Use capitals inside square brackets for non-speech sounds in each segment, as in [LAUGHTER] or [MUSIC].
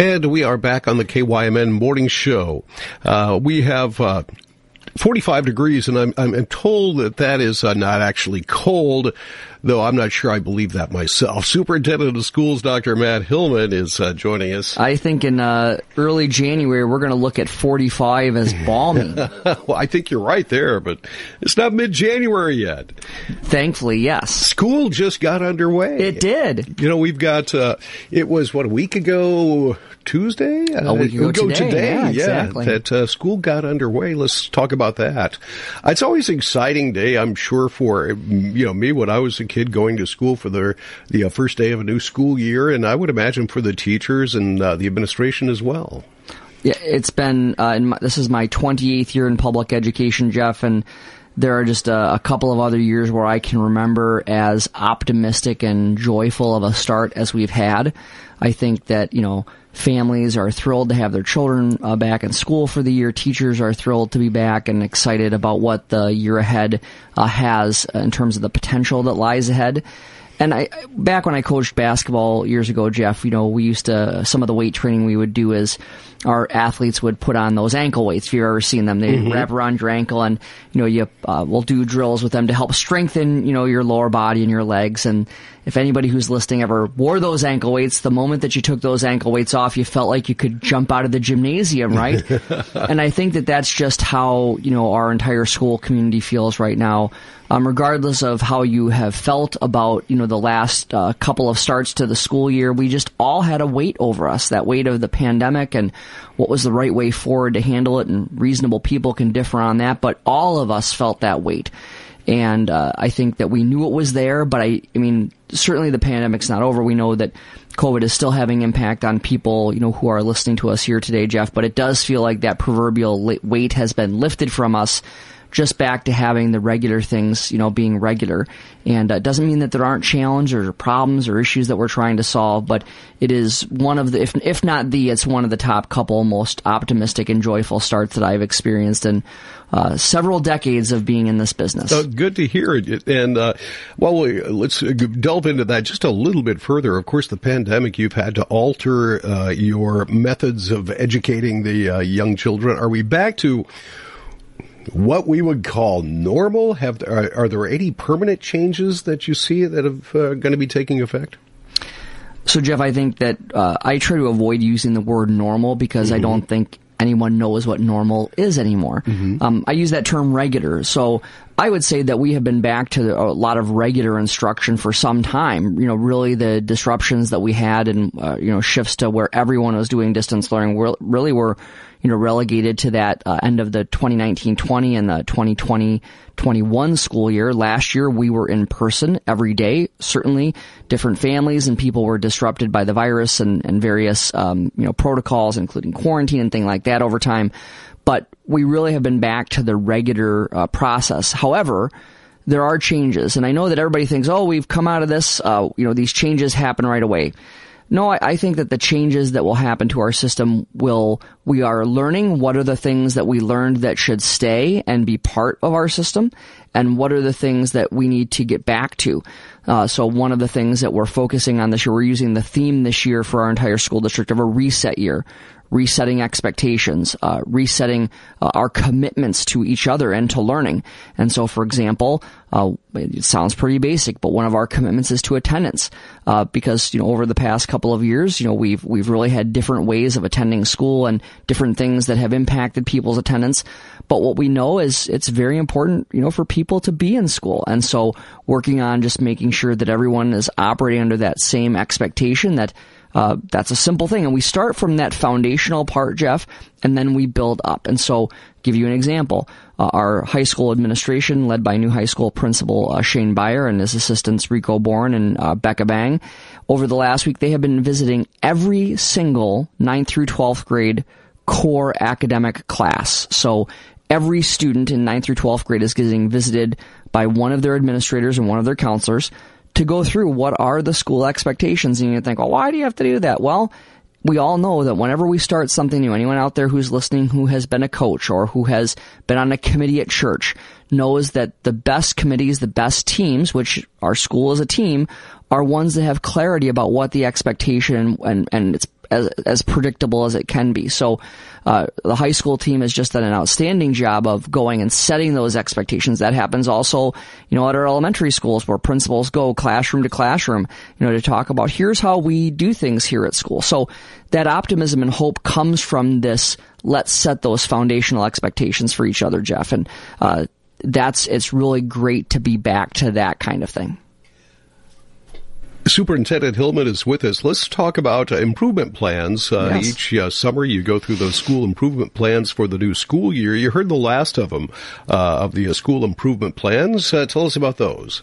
And we are back on the KYMN morning show. Uh, we have uh, 45 degrees, and I'm, I'm told that that is uh, not actually cold, though I'm not sure I believe that myself. [LAUGHS] Superintendent of Schools, Dr. Matt Hillmann, is uh, joining us. I think in uh, early January, we're going to look at 45 as [LAUGHS] balmy. well, I think you're right there, but it's not mid January yet. Thankfully, yes. School just got underway. It did. You know, we've got, uh, it was, what, a week ago Tuesday? A week ago, ago today. today. Yeah, exactly. that uh, school got underway. Let's talk about that. It's always an exciting day, I'm sure, for you know me when I was a kid going to school for the the uh, first day of a new school year, and I would imagine for the teachers and uh, the administration as well. Yeah, it's been uh, my, this is my 28th year in public education, Jeff, and there are just a, a, couple of other years where I can remember as optimistic and joyful of a start as we've had. I think that you know families are thrilled to have their children uh, back in school for the year. Teachers are thrilled to be back and excited about what the year ahead uh, has in terms of the potential that lies ahead. And I, back when I coached basketball years ago, Jeff, you know, we used to, some of the weight training we would do is our athletes would put on those ankle weights. If you've ever seen them, they mm-hmm. wrap around your ankle and, you know, you, uh, will do drills with them to help strengthen, you know, your lower body and your legs. And if anybody who's listening ever wore those ankle weights, the moment that you took those ankle weights off, you felt like you could jump out of the gymnasium, right? [LAUGHS] and I think that that's just how, you know, our entire school community feels right now. Um, regardless of how you have felt about, you know, the last uh, couple of starts to the school year, we just all had a weight over us, that weight of the pandemic and what was the right way forward to handle it. And reasonable people can differ on that, but all of us felt that weight. And uh, I think that we knew it was there, but I, I mean, certainly the pandemic's not over. We know that COVID is still having impact on people, you know, who are listening to us here today, Jeff. But it does feel like that proverbial weight has been lifted from us just back to having the regular things, you know, being regular. And it uh, doesn't mean that there aren't challenges or problems or issues that we're trying to solve, but it is one of the, if, if not the, it's one of the top couple most optimistic and joyful starts that I've experienced in uh, several decades of being in this business. Uh, good to hear it. And uh, well, let's delve into that just a little bit further. Of course, the pandemic, you've had to alter uh, your methods of educating the uh, young children. Are we back to what we would call normal? Have are, are there any permanent changes that you see that are uh, going to be taking effect? So, Jeff, I think that uh, I try to avoid using the word normal because mm-hmm. I don't think anyone knows what normal is anymore. Mm-hmm. Um, I use that term regular. So I would say that we have been back to a lot of regular instruction for some time. You know, really the disruptions that we had and, uh, you know, shifts to where everyone was doing distance learning really were you know, relegated to that uh, end of the 2019-20 and the 2020-21 school year. Last year, we were in person every day. Certainly, different families and people were disrupted by the virus and, and various, um, you know, protocols, including quarantine and things like that over time. But we really have been back to the regular uh, process. However, there are changes, and I know that everybody thinks, "Oh, we've come out of this." Uh, you know, these changes happen right away. No, I, I, think that the changes that will happen to our system will, we are learning what are the things that we learned that should stay and be part of our system, and what are the things that we need to get back to. Uh, so one of the things that we're focusing on this year, we're using the theme this year for our entire school district of a reset year resetting expectations, uh, resetting uh, our commitments to each other and to learning. And so, for example, uh, it sounds pretty basic, but one of our commitments is to attendance, uh, because you know over the past couple of years, you know we've we've really had different ways of attending school and different things that have impacted people's attendance. But what we know is it's very important, you know, for people to be in school, and so working on just making sure that everyone is operating under that same expectation that uh, that's a simple thing. And we start from that foundational part, Jeff, and then we build up. And so, give you an example. Uh, our high school administration, led by new high school principal uh, Shane Beyer and his assistants Rico Bourne and uh, Becca Bang, over the last week, they have been visiting every single 9th through 12th grade core academic class. So, every student in 9th through 12th grade is getting visited by one of their administrators and one of their counselors to go through what are the school expectations. And you think, well, why do you have to do that? Well, we all know that whenever we start something new, anyone out there who's listening who has been a coach or who has been on a committee at church knows that the best committees, the best teams, which our school is a team, are ones that have clarity about what the expectation and, and it's as as predictable as it can be. So uh, the high school team has just done an outstanding job of going and setting those expectations. That happens also, you know, at our elementary schools where principals go classroom to classroom, you know, to talk about here's how we do things here at school. So that optimism and hope comes from this. Let's set those foundational expectations for each other, Jeff, and uh, that's it's really great to be back to that kind of thing. Superintendent Hillmann is with us. Let's talk about uh, improvement plans. Uh, yes. Each uh, summer, you go through those school improvement plans for the new school year. You heard the last of them, uh, of the uh, school improvement plans. Uh, tell us about those.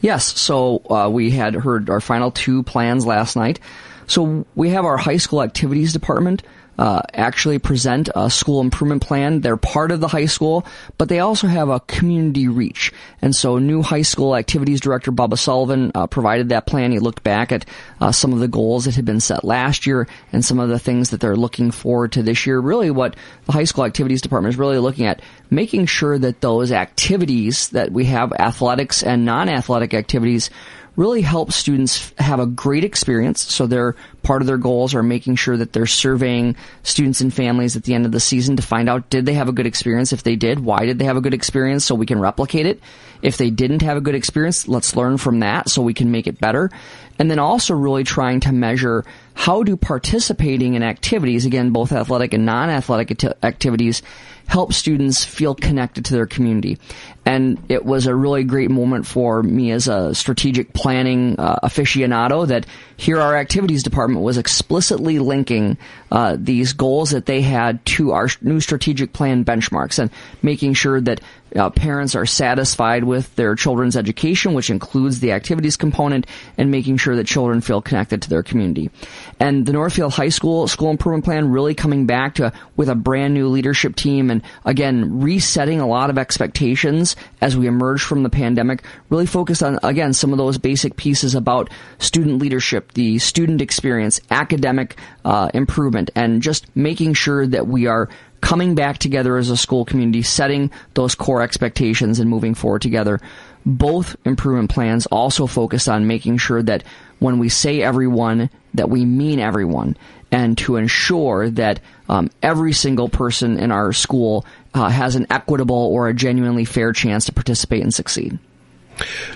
Yes. So we had heard our final two plans last night. So we have our high school activities department uh, actually present a school improvement plan. They're part of the high school, but they also have a community reach. And so, new high school activities director Bubba Sullivan uh, provided that plan. He looked back at uh, some of the goals that had been set last year and some of the things that they're looking forward to this year. Really, what the high school activities department is really looking at making sure that those activities that we have, athletics and non-athletic activities, really help students have a great experience. So they're part of their goals are making sure that they're surveying students and families at the end of the season to find out did they have a good experience? If they did, why did they have a good experience? So we can replicate it. If they didn't have a good experience, let's learn from that so we can make it better. And then also really trying to measure how do participating in activities, again, both athletic and non-athletic activities, help students feel connected to their community. And it was a really great moment for me as a strategic planning uh, aficionado that here our activities department was explicitly linking uh, these goals that they had to our new strategic plan benchmarks and making sure that uh, parents are satisfied with their children's education, which includes the activities component, and making sure that children feel connected to their community. And the Northfield High School school improvement plan really coming back to with a brand new leadership team, and again resetting a lot of expectations as we emerge from the pandemic. Really focused on again some of those basic pieces about student leadership, the student experience, academic uh, improvement, and just making sure that we are coming back together as a school community, setting those core expectations and moving forward together. Both improvement plans also focus on making sure that when we say everyone, that we mean everyone, and to ensure that um, every single person in our school uh, has an equitable or a genuinely fair chance to participate and succeed.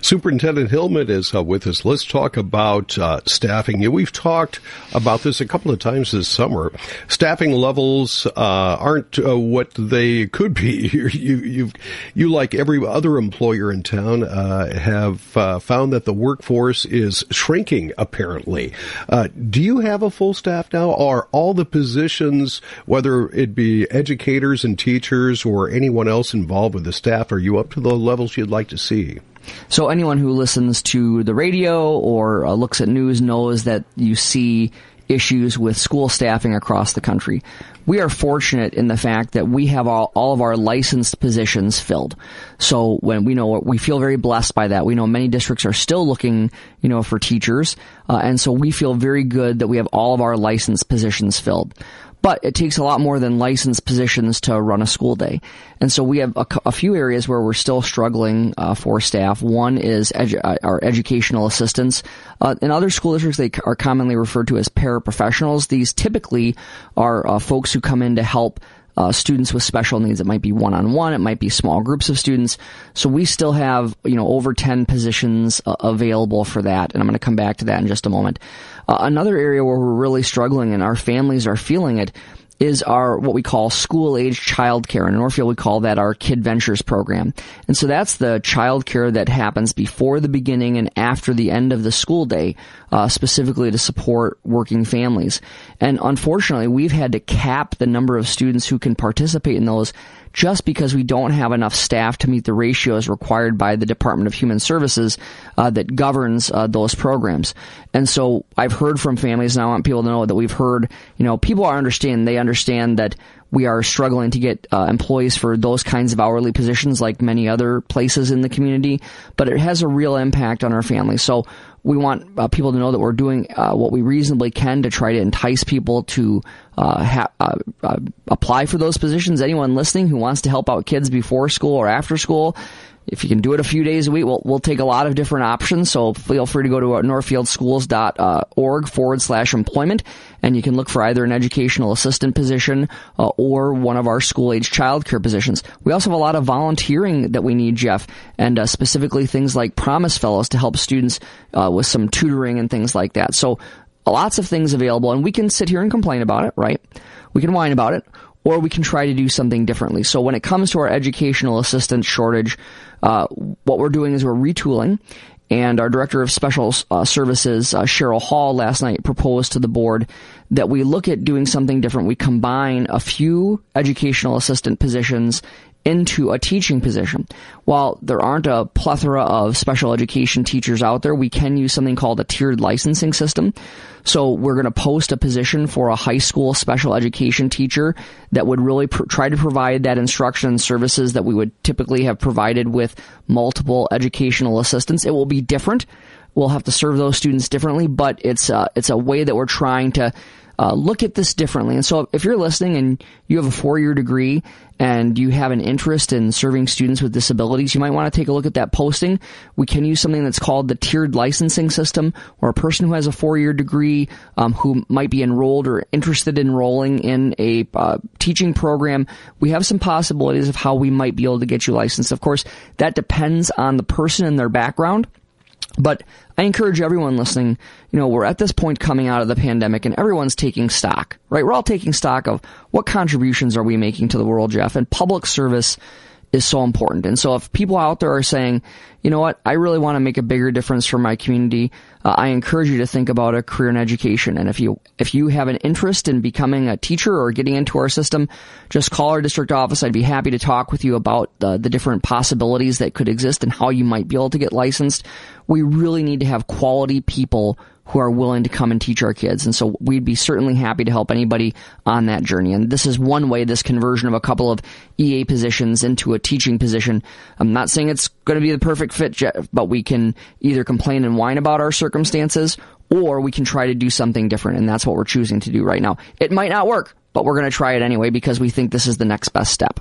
Superintendent Hillmann is uh, with us. Let's talk about uh, staffing. We've talked about this a couple of times this summer. Staffing levels uh, aren't uh, what they could be. [LAUGHS] you, you, you, like every other employer in town, uh, have uh, found that the workforce is shrinking. Apparently, do you have a full staff now? Are all the positions, whether it be educators and teachers or anyone else involved with the staff, are you up to the levels you'd like to see? So anyone who listens to the radio or uh, looks at news knows that you see issues with school staffing across the country. We are fortunate in the fact that we have all, all of our licensed positions filled. So when we know we feel very blessed by that. We know many districts are still looking, you know, for teachers, uh, and so we feel very good that we have all of our licensed positions filled. But it takes a lot more than licensed positions to run a school day. And so we have a, a few areas where we're still struggling uh, for staff. One is edu- uh, our educational assistants. Uh, in other school districts, they are commonly referred to as paraprofessionals. These typically are uh, folks who come in to help uh, students with special needs. It might be one on one. It might be small groups of students. So we still have, you know, over 10 positions uh, available for that. And I'm going to come back to that in just a moment. Uh, another area where we're really struggling and our families are feeling it is our what we call school age childcare. In Northfield, we call that our Kid Ventures program. And so that's the childcare that happens before the beginning and after the end of the school day, uh, specifically to support working families. And unfortunately, we've had to cap the number of students who can participate in those just because we don't have enough staff to meet the ratios required by the Department of Human Services uh, that governs uh, those programs. And so I've heard from families, and I want people to know that we've heard, you know, people are understanding. They understand that we are struggling to get uh, employees for those kinds of hourly positions like many other places in the community, but it has a real impact on our families. So we want uh, people to know that we're doing uh, what we reasonably can to try to entice people to uh, ha- uh, uh, apply for those positions. Anyone listening who wants to help out kids before school or after school, if you can do it a few days a week, we'll, we'll take a lot of different options. So feel free to go to northfieldschools.org forward slash employment and you can look for either an educational assistant position uh, or one of our school age childcare positions. We also have a lot of volunteering that we need, Jeff, and uh, specifically things like Promise Fellows to help students uh, with some tutoring and things like that. So lots of things available and we can sit here and complain about it, right? We can whine about it or we can try to do something differently. So when it comes to our educational assistant shortage, uh, what we're doing is we're retooling. And our director of special uh, services, uh, Cheryl Hall, last night proposed to the board that we look at doing something different. We combine a few educational assistant positions into a teaching position. While there aren't a plethora of special education teachers out there, we can use something called a tiered licensing system. So we're going to post a position for a high school special education teacher that would really pr- try to provide that instruction and services that we would typically have provided with multiple educational assistants. It will be different. We'll have to serve those students differently, but it's uh, it's a way that we're trying to uh, look at this differently. And so if you're listening and you have a four year degree and you have an interest in serving students with disabilities, you might want to take a look at that posting. We can use something that's called the tiered licensing system, or a person who has a four year degree um, who might be enrolled or interested in enrolling in a uh, teaching program. We have some possibilities of how we might be able to get you licensed. Of course, that depends on the person and their background. But I encourage everyone listening, you know, we're at this point coming out of the pandemic and everyone's taking stock, right? We're all taking stock of what contributions are we making to the world, Jeff? And public service is so important. And so if people out there are saying, you know what, I really want to make a bigger difference for my community, uh, I encourage you to think about a career in education. And if you if you have an interest in becoming a teacher or getting into our system, just call our district office. I'd be happy to talk with you about the, the different possibilities that could exist and how you might be able to get licensed. We really need to have quality people who are willing to come and teach our kids. And so we'd be certainly happy to help anybody on that journey. And this is one way this conversion of a couple of EA positions into a teaching position. I'm not saying it's going to be the perfect fit, but we can either complain and whine about our circumstances or we can try to do something different. And that's what we're choosing to do right now. It might not work, but we're going to try it anyway because we think this is the next best step.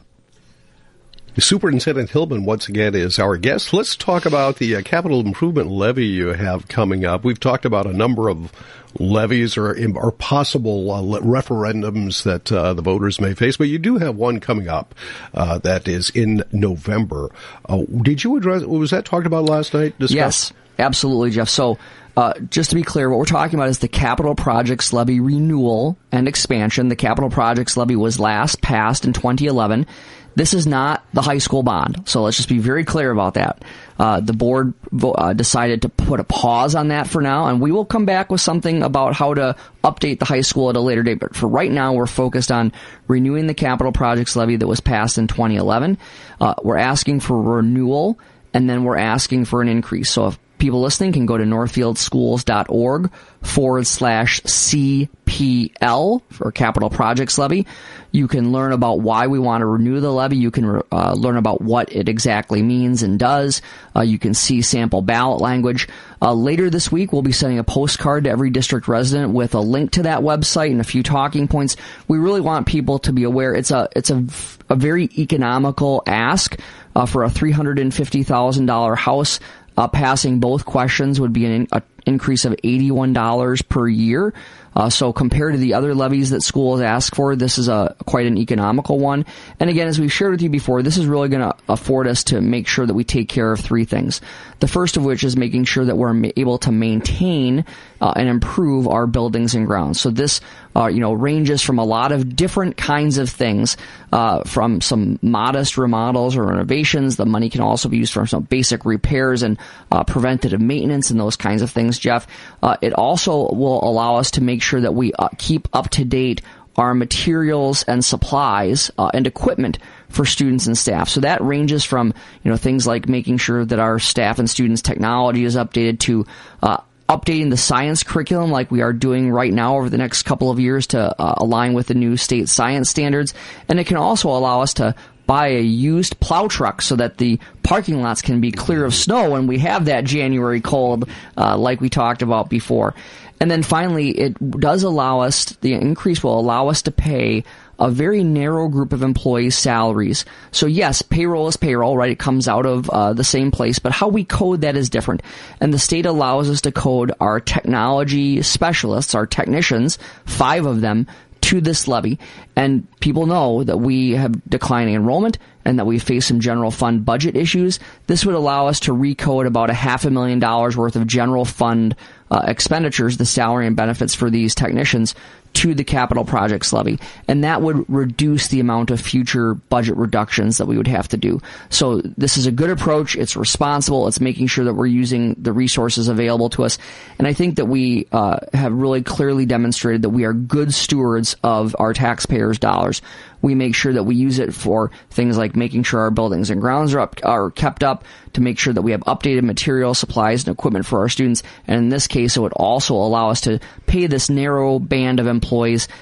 Superintendent Hillmann once again is our guest. Let's talk about the uh, capital improvement levy you have coming up. We've talked about a number of levies or, or possible uh, referendums that uh, the voters may face, but you do have one coming up uh, that is in November. Uh, did you address? Was that talked about last night? Discussed? Yes, absolutely, Jeff. So. Uh, just to be clear, what we're talking about is the capital projects levy renewal and expansion. The capital projects levy was last passed in 2011. This is not the high school bond. So let's just be very clear about that. Uh, the board uh, decided to put a pause on that for now, and we will come back with something about how to update the high school at a later date. But for right now, we're focused on renewing the capital projects levy that was passed in 2011. Uh, we're asking for renewal, and then we're asking for an increase. So if people listening can go to northfieldschools.org forward slash CPL for capital projects levy. You can learn about why we want to renew the levy. You can uh, learn about what it exactly means and does. Uh, you can see sample ballot language. Uh, later this week, we'll be sending a postcard to every district resident with a link to that website and a few talking points. We really want people to be aware. It's a it's a, a very economical ask uh, for a three hundred and fifty thousand dollar house. Uh, passing both questions would be an, a increase of $81 per year. Uh, so compared to the other levies that schools ask for, this is a quite an economical one. And again, as we've shared with you before, this is really going to afford us to make sure that we take care of three things. The first of which is making sure that we're able to maintain uh, and improve our buildings and grounds. So this, uh, you know, ranges from a lot of different kinds of things, uh, from some modest remodels or renovations. The money can also be used for some basic repairs and uh, preventative maintenance and those kinds of things, Jeff. Uh, it also will allow us to make sure that we uh, keep up to date our materials and supplies uh, and equipment for students and staff. So that ranges from you know things like making sure that our staff and students technology is updated to uh, updating the science curriculum like we are doing right now over the next couple of years to uh, align with the new state science standards. And it can also allow us to buy a used plow truck so that the parking lots can be clear of snow when we have that January cold, uh, like we talked about before. And then finally, it does allow us, the increase will allow us to pay a very narrow group of employees' salaries. So yes, payroll is payroll, right? It comes out of uh, the same place, but how we code that is different. And the state allows us to code our technology specialists, our technicians, five of them, to this levy. And people know that we have declining enrollment and that we face some general fund budget issues. This would allow us to recode about a half a million dollars worth of general fund uh, expenditures, the salary and benefits for these technicians, to the capital projects levy. And that would reduce the amount of future budget reductions that we would have to do. So this is a good approach. It's responsible. It's making sure that we're using the resources available to us. And I think that we uh, have really clearly demonstrated that we are good stewards of our taxpayers' dollars. We make sure that we use it for things like making sure our buildings and grounds are up, are kept up, to make sure that we have updated material, supplies, and equipment for our students. And in this case, it would also allow us to pay this narrow band of employees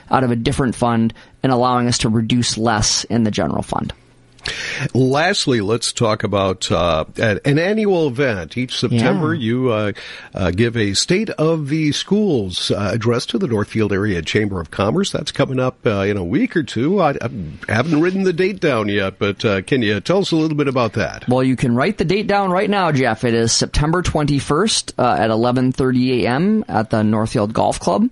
out of a different fund and allowing us to reduce less in the general fund. Lastly, let's talk about uh, an annual event. Each September, yeah. you uh, uh, give a State of the Schools uh, address to the Northfield Area Chamber of Commerce. That's coming up uh, in a week or two. I, I, haven't written the date down yet, but uh, can you tell us a little bit about that? Well, you can write the date down right now, Jeff. It is September 21st at 11:30 a.m. at the Northfield Golf Club.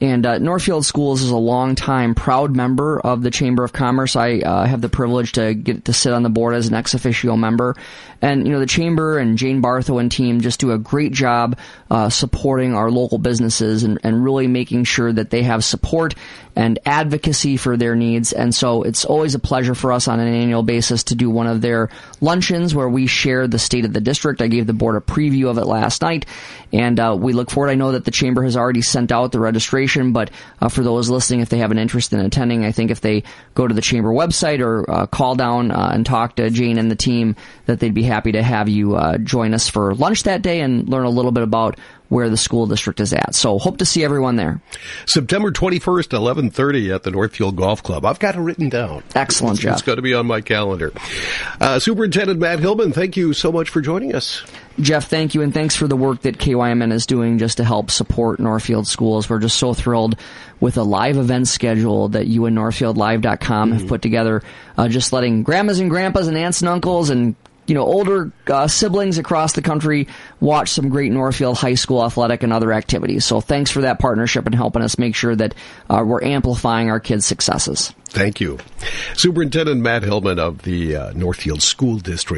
And uh, Northfield Schools is a long-time proud member of the Chamber of Commerce. I uh, have the privilege to get to sit on the board as an ex officio member. And, you know, the Chamber and Jane Bartho and team just do a great job uh, supporting our local businesses and, and really making sure that they have support and advocacy for their needs. And so it's always a pleasure for us on an annual basis to do one of their luncheons where we share the state of the district. I gave the board a preview of it last night, and uh, we look forward. I know that the chamber has already sent out the registration, but uh, for those listening, if they have an interest in attending, I think if they go to the chamber website or uh, call down uh, and talk to Jane and the team, that they'd be happy to have you uh, join us for lunch that day and learn a little bit about where the school district is at. So hope to see everyone there. September 21st, 1130 at the Northfield Golf Club. I've got it written down. Excellent, Jeff. It's going to be on my calendar. Uh, Superintendent Matt Hillmann, thank you so much for joining us. Jeff, thank you, and thanks for the work that KYMN is doing just to help support Northfield schools. We're just so thrilled with a live event schedule that you and NorthfieldLive.com mm-hmm. have put together, uh, just letting grandmas and grandpas and aunts and uncles and you know, older uh, siblings across the country watch some great Northfield High School athletic and other activities. So thanks for that partnership and helping us make sure that uh, we're amplifying our kids' successes. Thank you. Superintendent Matt Hillmann of the uh, Northfield School District.